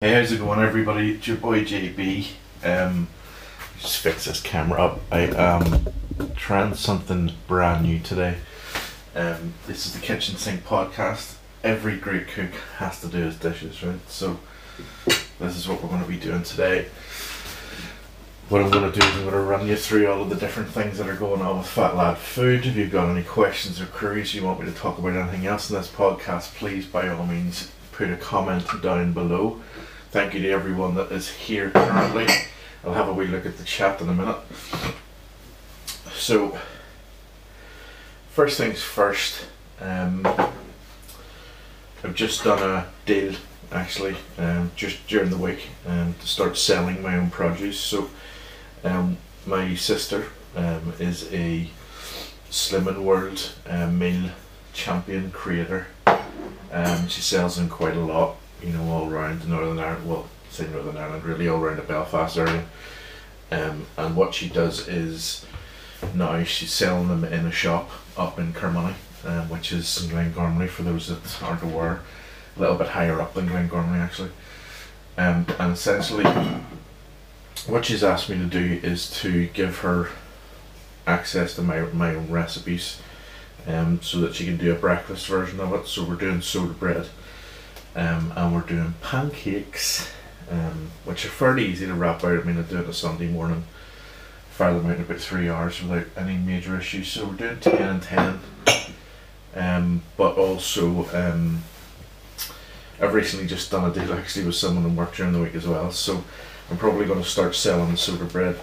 Hey, how's it going, everybody? It's your boy JB. Um, just fix this camera up. I am trying something brand new today. Um, this is the Kitchen Sink podcast. Every great cook has to do his dishes, right? So, this is what we're going to be doing today. What I'm going to do is I'm going to run you through all of the different things that are going on with Fat Lad Food. If you've got any questions or queries you want me to talk about anything else in this podcast, please by all means put a comment down below. Thank you to everyone that is here currently. I'll have a wee look at the chat in a minute. So, first things first, um, I've just done a deal actually, um, just during the week, um, to start selling my own produce. So, um, my sister um, is a Slimming World um, meal champion creator. Um, she sells them quite a lot, you know, all around Northern Ireland. Well, say Northern Ireland, really all around the Belfast area. Um, and what she does is now she's selling them in a shop up in Carnmoney, um, which is in Glengormley for those that aren't aware, a little bit higher up than Glengormley actually. Um, and essentially, what she's asked me to do is to give her access to my my own recipes um, so that she can do a breakfast version of it. So we're doing soda bread, um, and we're doing pancakes, um, which are fairly easy to wrap out. I mean, I do it on a Sunday morning, fire them out in about three hours without any major issues. So we're doing ten and ten, um, but also um, I've recently just done a deal actually with someone in work during the week as well. So I'm probably going to start selling the soda bread,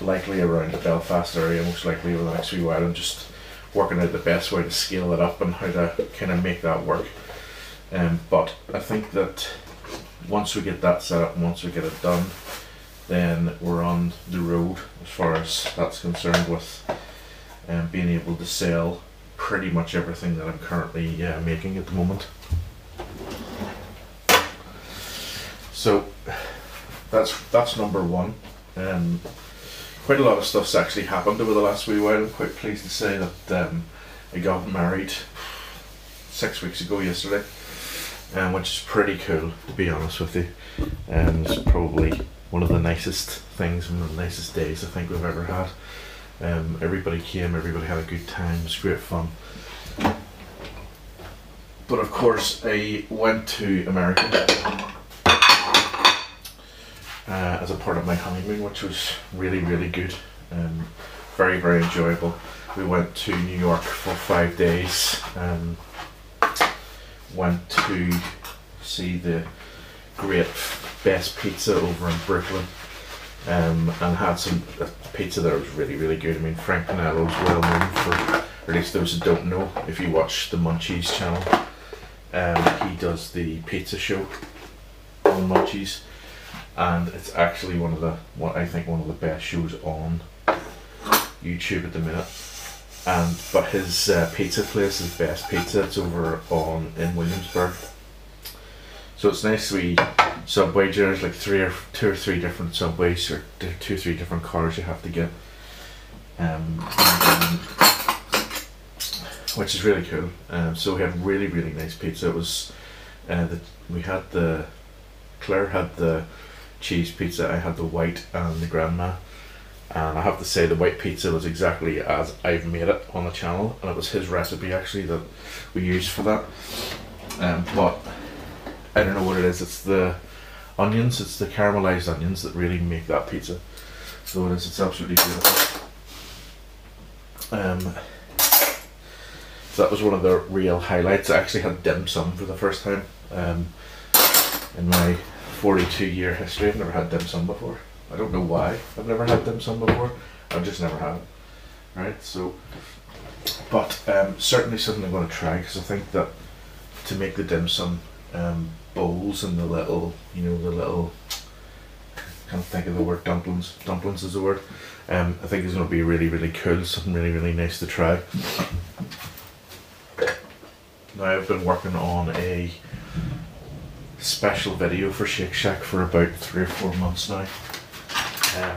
likely around the Belfast area, most likely over the next few while, and just working out the best way to scale it up and how to kind of make that work. Um, but I think that once we get that set up and once we get it done, then we're on the road as far as that's concerned with um, being able to sell pretty much everything that I'm currently uh, making at the moment. So that's that's number one. Um, quite a lot of stuff's actually happened over the last wee while. I'm quite pleased to say that um, I got married six weeks ago yesterday, um, which is pretty cool to be honest with you. Um, it's probably one of the nicest things, one of the nicest days I think we've ever had. Um, everybody came, everybody had a good time, it was great fun. But of course, I went to America uh, as a part of my honeymoon, which was really, really good. Um, very, very enjoyable. We went to New York for five days. Um, went to see the great best pizza over in Brooklyn. Um, and had some pizza there was really, really good. I mean, Frank Pinello's well known for, or at least those that don't know, if you watch the Munchies channel, um, he does the pizza show on Munchies and it's actually one of the what I think one of the best shows on YouTube at the minute. But his uh, pizza place, is best pizza, it's over on in Williamsburg. So it's nice we subway journeys like three or two or three different subways or two or three different cars you have to get. Um, and, which is really cool. Um, so we had really really nice pizza. It was uh, the we had the Claire had the cheese pizza. I had the white and the grandma. And I have to say, the white pizza was exactly as I've made it on the channel, and it was his recipe actually that we used for that. Um, but I don't know what it is. It's the onions. It's the caramelized onions that really make that pizza. So it is. It's absolutely beautiful. Um, so that was one of the real highlights. I actually had dim sum for the first time um, in my 42 year history. I've never had dim sum before. I don't know why I've never had dim sum before. I've just never had it. Right, so, but um, certainly something I'm going to try because I think that to make the dim sum um, bowls and the little, you know, the little, can't think of the word dumplings. Dumplings is the word. Um, I think it's going to be really, really cool. Something really, really nice to try. Now I've been working on a special video for Shake Shack for about three or four months now. Um,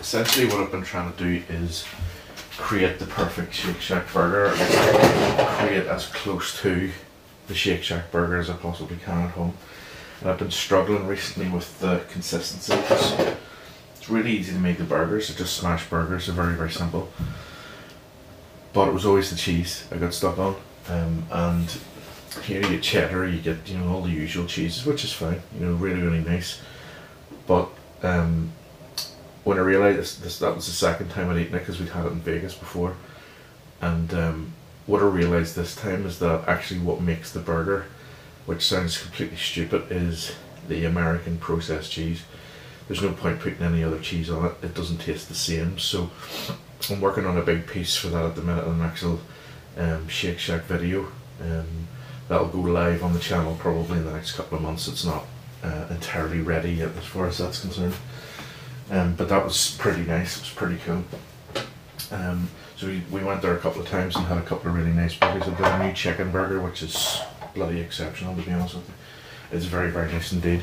essentially, what I've been trying to do is create the perfect Shake Shack burger, create as close to the Shake Shack burger as I possibly can at home. And I've been struggling recently with the consistency it's really easy to make the burgers. They're just smash burgers. They're very very simple. But it was always the cheese I got stuck on, um, and here you get cheddar, you get you know all the usual cheeses, which is fine. You know, really really nice. But um, when I realised this, this, that was the second time I'd eaten it because we'd had it in Vegas before, and um, what I realised this time is that actually what makes the burger, which sounds completely stupid, is the American processed cheese. There's no point putting any other cheese on it; it doesn't taste the same. So I'm working on a big piece for that at the minute, an actual um, Shake Shack video. Um, that'll go live on the channel probably in the next couple of months. It's not uh, entirely ready yet as far as that's concerned. Um, but that was pretty nice. It was pretty cool. Um, so we, we went there a couple of times and had a couple of really nice burgers. I've got a new chicken burger, which is bloody exceptional to be honest with you. It's very very nice indeed.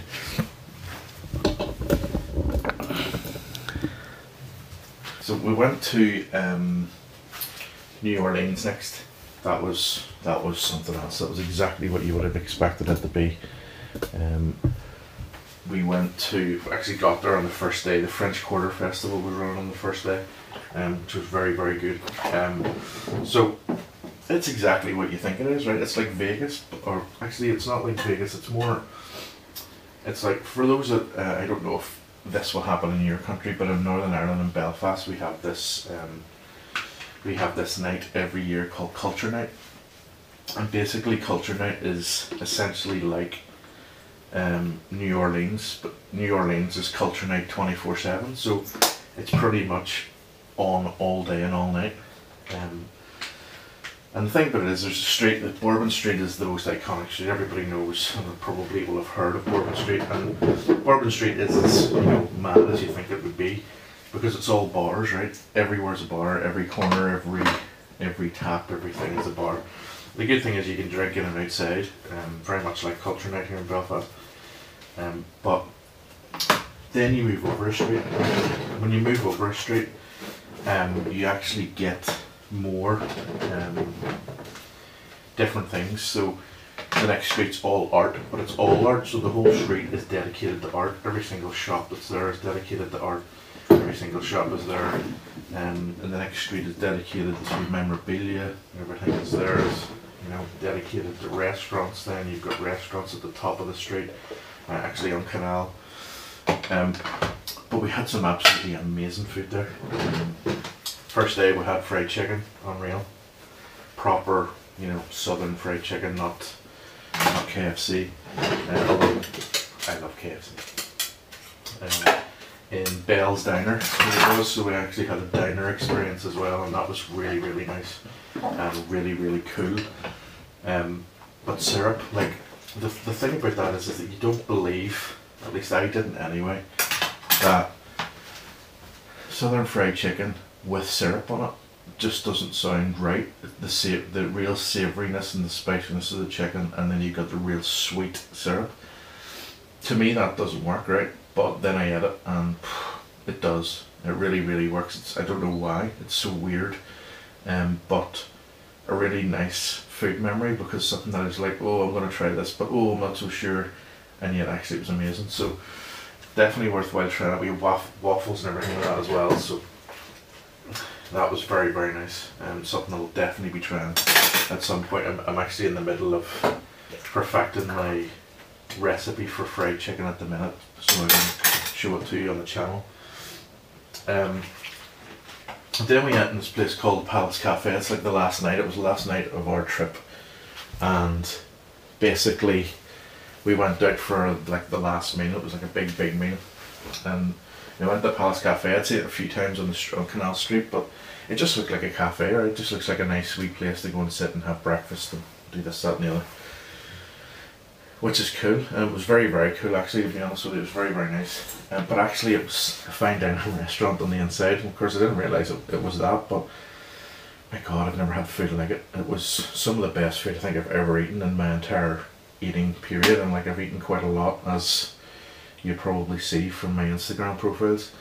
So we went to um, New Orleans next. That was that was something else. That was exactly what you would have expected it to be. Um, we went to actually got there on the first day. The French Quarter Festival was running on the first day, um, which was very very good. Um, so it's exactly what you think it is, right? It's like Vegas, or actually it's not like Vegas. It's more. It's like for those that uh, I don't know if this will happen in your country, but in Northern Ireland and Belfast we have this. Um, we have this night every year called Culture Night, and basically Culture Night is essentially like um, New Orleans, but New Orleans is Culture Night twenty four seven, so it's pretty much on all day and all night. Um, and the thing about it is, there's a street that Bourbon Street is the most iconic street. Everybody knows, and probably will have heard of Bourbon Street. And Bourbon Street is as you know mad as you think it would be, because it's all bars, right? Everywhere's a bar. Every corner, every every tap, everything is a bar. The good thing is you can drink in and outside, um, very much like Culture Night here in Belfast. Um, but then you move over a street. When you move over a street, um, you actually get more um, different things. So the next street's all art, but it's all art. So the whole street is dedicated to art. Every single shop that's there is dedicated to art. Every single shop is there. Um, and the next street is dedicated to memorabilia. Everything is there is you know dedicated to restaurants. Then you've got restaurants at the top of the street, uh, actually on Canal. Um, but we had some absolutely amazing food there. First day we had fried chicken, unreal. Proper, you know, southern fried chicken, not not KFC. Uh, I love KFC. Um, in Bell's Diner, it was, so we actually had a diner experience as well, and that was really, really nice and really, really cool. Um, but syrup, like the, the thing about that is, is that you don't believe, at least I didn't anyway, that southern fried chicken with syrup on it just doesn't sound right. The sa- the real savouriness and the spiciness of the chicken, and then you got the real sweet syrup. To me, that doesn't work right. But then I ate it, and it does. It really, really works. It's, I don't know why. It's so weird, um, but a really nice food memory because something that is like, oh, I'm gonna try this, but oh, I'm not so sure, and yet actually it was amazing. So definitely worthwhile trying it. We have waff- waffles and everything like that as well. So that was very very nice and something I'll definitely be trying at some point. I'm, I'm actually in the middle of perfecting my recipe for fried chicken at the minute, so I can show it to you on the channel. Um, then we went in this place called Palace Cafe. It's like the last night. It was the last night of our trip, and basically we went out for like the last meal. It was like a big big meal, and we went to Palace Cafe. I'd seen it a few times on the on Canal Street, but it just looked like a cafe, or it just looks like a nice sweet place to go and sit and have breakfast and do this, that, and the other. Which is cool, and it was very, very cool actually. To be honest with you, it was very, very nice. Um, but actually, it was a fine dining restaurant on the inside. And of course, I didn't realize it, it was that. But my God, I've never had food like it. It was some of the best food I think I've ever eaten in my entire eating period, and like I've eaten quite a lot, as you probably see from my Instagram profiles.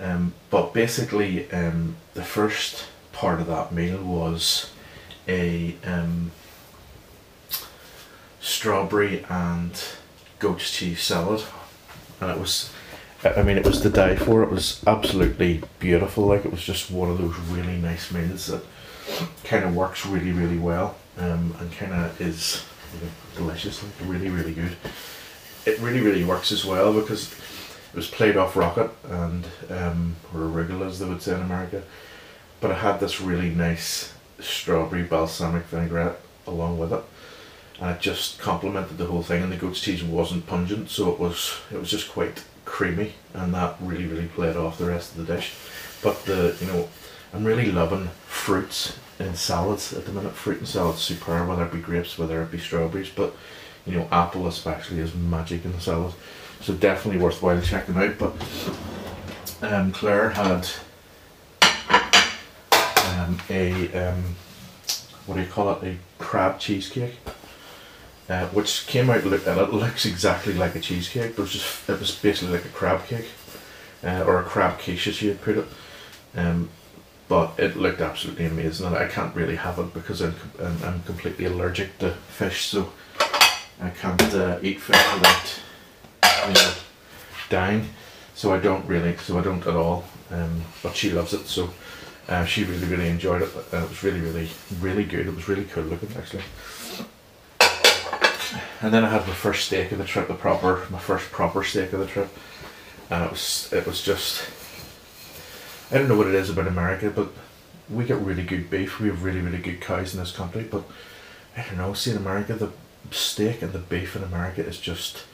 Um, but basically, um, the first part of that meal was a um, strawberry and goat's cheese salad, and it was. I mean, it was the day for. It was absolutely beautiful. Like it was just one of those really nice meals that kind of works really, really well, um, and kind of is you know, delicious. Like really, really good. It really, really works as well because it was played off rocket and um, or arugula as they would say in America, but it had this really nice strawberry balsamic vinaigrette along with it, and it just complemented the whole thing. And the goat's cheese wasn't pungent, so it was it was just quite creamy, and that really, really played off the rest of the dish. But the you know, I'm really loving fruits in salads at the minute. Fruit and salads superb, whether it be grapes, whether it be strawberries, but you know, apple especially is magic in the salad. So definitely worthwhile checking out. But um, Claire had um, a um, what do you call it? A crab cheesecake. Uh, which came out look and it looks exactly like a cheesecake, but it was just it was basically like a crab cake, uh, or a crab quiche as you had put it. Um, but it looked absolutely amazing, and I can't really have it because I'm I'm, I'm completely allergic to fish, so I can't uh, eat fish without you know dying. So I don't really, so I don't at all. Um, but she loves it, so uh, she really really enjoyed it. Uh, it was really really really good. It was really cool looking actually. And then I had my first steak of the trip, the proper, my first proper steak of the trip, and it was it was just. I don't know what it is about America, but we get really good beef. We have really really good cows in this country, but I don't know. See in America, the steak and the beef in America is just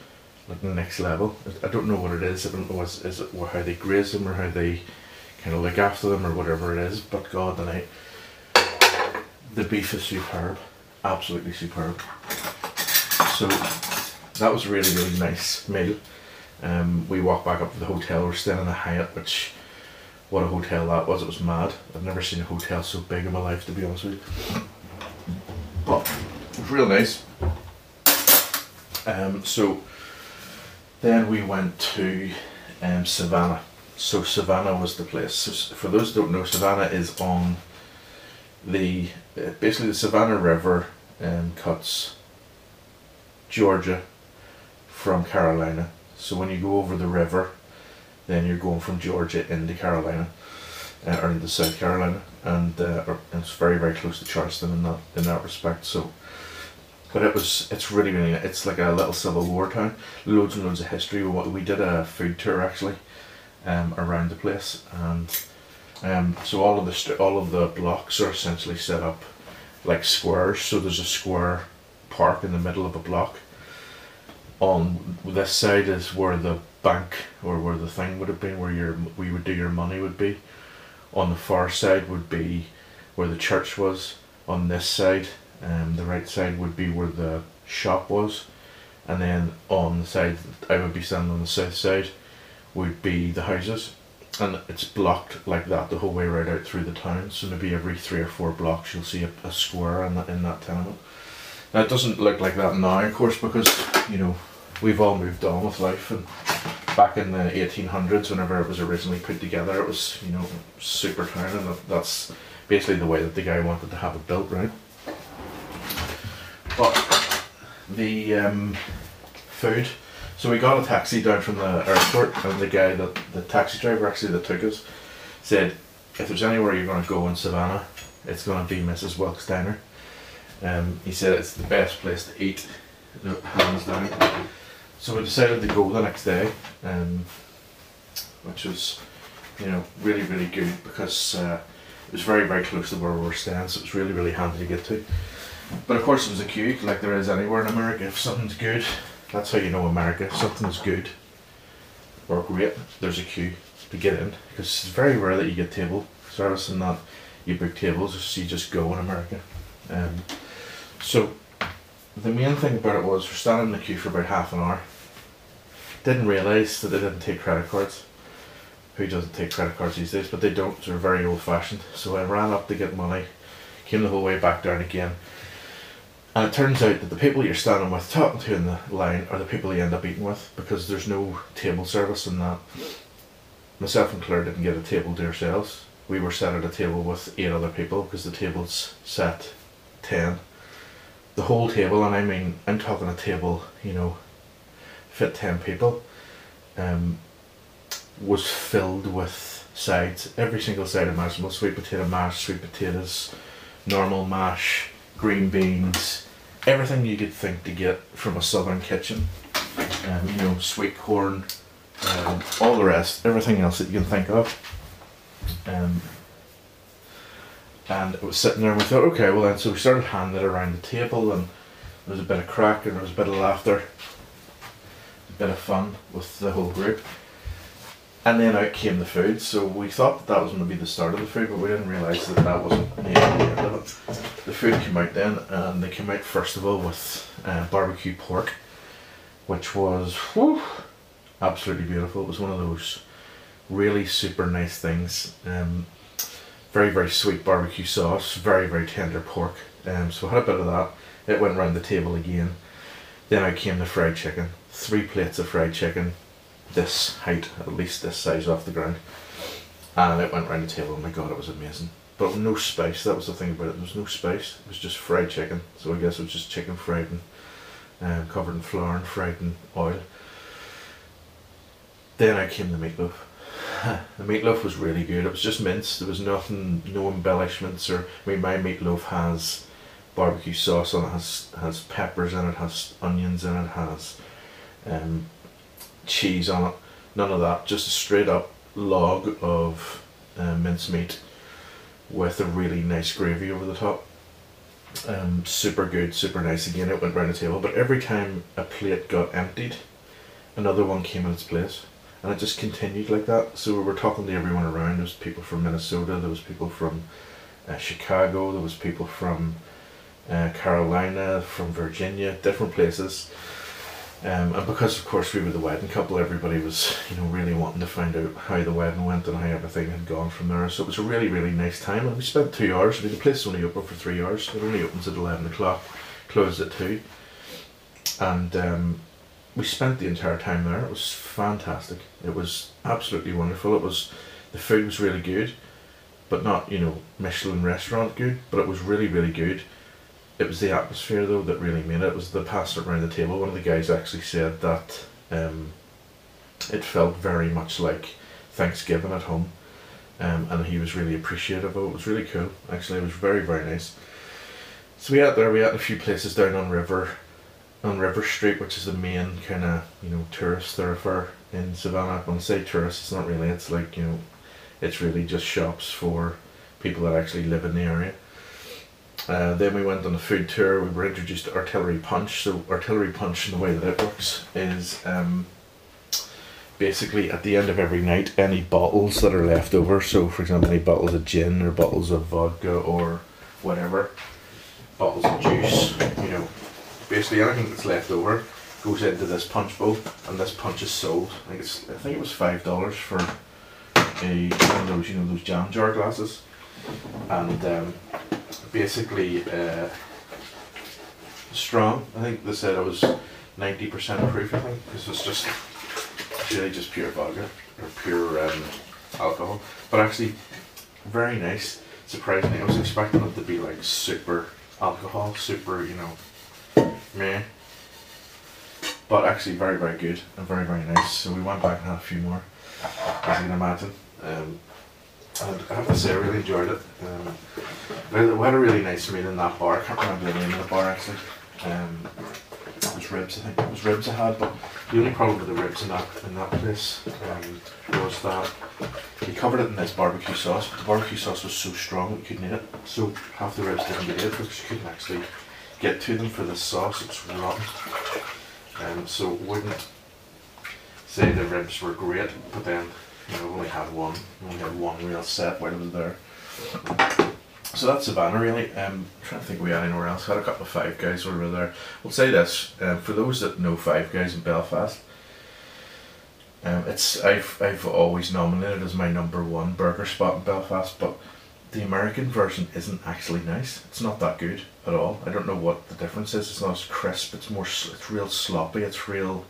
like next level. I don't know what it is. I don't know is, is it how they graze them or how they kind of look after them or whatever it is. But God, the night the beef is superb, absolutely superb. So that was a really really nice meal. Um, we walked back up to the hotel. We're staying in the Hyatt, which what a hotel that was. It was mad. I've never seen a hotel so big in my life, to be honest with you. But it was real nice. Um, so then we went to um, Savannah. So Savannah was the place. So for those who don't know, Savannah is on the uh, basically the Savannah River um, cuts Georgia from Carolina. So when you go over the river, then you're going from Georgia into Carolina, uh, or into South Carolina, and uh, it's very very close to Charleston in that in that respect. So, but it was it's really really it's like a little Civil War town, loads and loads of history. We, did a food tour actually, um, around the place, and um, so all of the all of the blocks are essentially set up like squares. So there's a square park in the middle of a block. On this side is where the bank or where the thing would have been, where your we would do your money would be. On the far side would be where the church was. On this side, um, the right side would be where the shop was, and then on the side I would be standing on the south side, would be the houses, and it's blocked like that the whole way right out through the town. So maybe every three or four blocks you'll see a, a square in that in that tenement. Now it doesn't look like that now, of course, because you know we've all moved on with life and back in the 1800s whenever it was originally put together it was you know super town and that's basically the way that the guy wanted to have it built right but the um, food so we got a taxi down from the airport and the guy that the taxi driver actually that took us said if there's anywhere you're going to go in Savannah it's going to be Mrs. Wilkes Diner um, he said it's the best place to eat hands down so we decided to go the next day, um, which was, you know, really, really good because uh, it was very, very close to where we were staying, so it was really, really handy to get to. But of course, it was a queue, like there is anywhere in America. If something's good, that's how you know America. If something's good or great, there's a queue to get in because it's very rare that you get table service and that you book tables, so you just go in America. Um, so the main thing about it was we're standing in the queue for about half an hour. Didn't realise that they didn't take credit cards. Who doesn't take credit cards these days? But they don't. They're very old fashioned. So I ran up to get money, came the whole way back down again. And it turns out that the people you're standing with, talking to in the line, are the people you end up eating with because there's no table service in that. Myself and Claire didn't get a table to ourselves. We were sat at a table with eight other people because the table's set ten the whole table, and I mean, I'm talking a table, you know, fit 10 people, um, was filled with sides. Every single side imaginable sweet potato mash, sweet potatoes, normal mash, green beans, everything you could think to get from a southern kitchen. Um, you know, sweet corn, um, all the rest, everything else that you can think of. Um, and it was sitting there and we thought, okay, well then, so we started handing it around the table and there was a bit of crack and there was a bit of laughter, a bit of fun with the whole group. And then out came the food, so we thought that, that was going to be the start of the food, but we didn't realise that that wasn't the end of it. The food came out then, and they came out first of all with uh, barbecue pork, which was whew, absolutely beautiful. It was one of those really super nice things. Um, very very sweet barbecue sauce, very very tender pork. Um, so I had a bit of that. It went round the table again. Then I came the fried chicken. Three plates of fried chicken, this height, at least this size off the ground. And it went round the table. Oh my god, it was amazing. But no spice. That was the thing about it. There was no spice. It was just fried chicken. So I guess it was just chicken fried and um, covered in flour and fried in oil. Then I came the meatloaf. the meatloaf was really good. It was just minced. There was nothing, no embellishments or. I mean, my meatloaf has barbecue sauce on it, has has peppers in it, has onions in it, has um, cheese on it. None of that. Just a straight up log of uh, mincemeat with a really nice gravy over the top. Um, super good, super nice. Again, it went round the table, but every time a plate got emptied, another one came in its place and it just continued like that. So we were talking to everyone around. There was people from Minnesota. There was people from uh, Chicago. There was people from uh, Carolina, from Virginia, different places. Um, and because of course we were the wedding couple, everybody was you know really wanting to find out how the wedding went and how everything had gone from there. So it was a really really nice time, and we spent two hours. I mean, the place only open for three hours. It only opens at eleven o'clock, closes at two, and um, we spent the entire time there. It was fantastic. It was absolutely wonderful. It was the food was really good, but not you know Michelin restaurant good, but it was really really good. It was the atmosphere though that really made it. It was the passing around the table. One of the guys actually said that um, it felt very much like Thanksgiving at home, um, and he was really appreciative of it. It was really cool. Actually, it was very very nice. So we ate there. We ate a few places down on River on River Street, which is the main kind of you know tourist thoroughfare in Savannah. When I say tourist, it's not really. It's like you know, it's really just shops for people that actually live in the area. Uh, then we went on a food tour. We were introduced to artillery punch. So artillery punch, in the way that it works is um, basically at the end of every night, any bottles that are left over. So for example, any bottles of gin or bottles of vodka or whatever, bottles of juice, you know, basically anything that's left over goes into this punch bowl, and this punch is sold. I think it's I think it was five dollars for a one of those you know those jam jar glasses, and um, basically uh, strong. I think they said it was ninety percent proof. I think because it's just really just pure vodka or pure um, alcohol, but actually very nice. Surprisingly, I was expecting it to be like super alcohol, super you know meh. But actually very, very good and very, very nice. So we went back and had a few more, as you can imagine. Um, and I have to say I really enjoyed it. Um, we had a really nice meal in that bar. I can't remember the name of the bar actually. Um, it was ribs, I think it was ribs I had, but the only problem with the ribs in that in that place um, was that he covered it in this barbecue sauce, but the barbecue sauce was so strong that you couldn't eat it. So half the ribs didn't get it because you couldn't actually get to them for the sauce. It's rotten. Um, so wouldn't say the ribs were great, but then you know, we only had one. We only had one real set while it was there. So that's Savannah really. Um, I'm trying to think we had anywhere else. Had a couple of Five Guys over there. We'll say this, um, for those that know Five Guys in Belfast, um, it's I've I've always nominated as my number one burger spot in Belfast, but the American version isn't actually nice. It's not that good at all. I don't know what the difference is. It's not as crisp. It's more. It's real sloppy. It's real.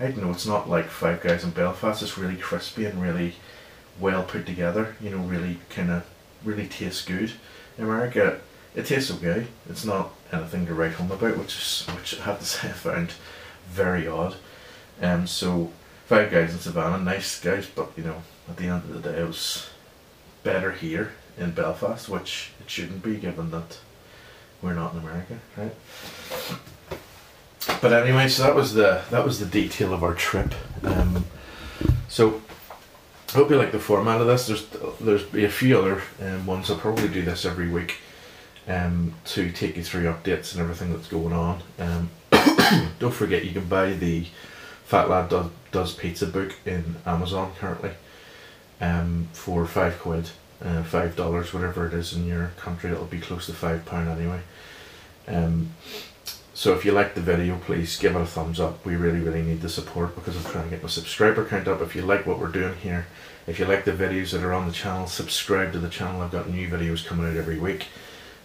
I don't know. It's not like Five Guys in Belfast. It's really crispy and really well put together. You know, really kind of really tastes good. In America, it tastes okay. It's not anything to write home about, which is which I have to say I found very odd. Um, so five guys in Savannah, nice guys, but you know, at the end of the day, it was better here in Belfast, which it shouldn't be given that we're not in America, right? But anyway, so that was the that was the detail of our trip. Um, so I hope you like the format of this. There's there's a few other um, ones. I'll probably do this every week um, to take you through updates and everything that's going on. Um, don't forget you can buy the Fat Lad Does, Does Pizza book in Amazon currently um, for five quid, uh, five dollars, whatever it is in your country. It'll be close to five pound anyway. Um, so if you like the video, please give it a thumbs up. We really, really need the support because I'm trying to get my subscriber count up. If you like what we're doing here, if you like the videos that are on the channel, subscribe to the channel. I've got new videos coming out every week.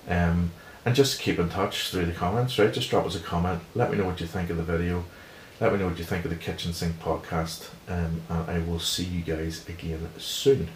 Um, and just keep in touch through the comments, right? Just drop us a comment. Let me know what you think of the video. Let me know what you think of the Kitchen Sink podcast. Um, and I will see you guys again soon.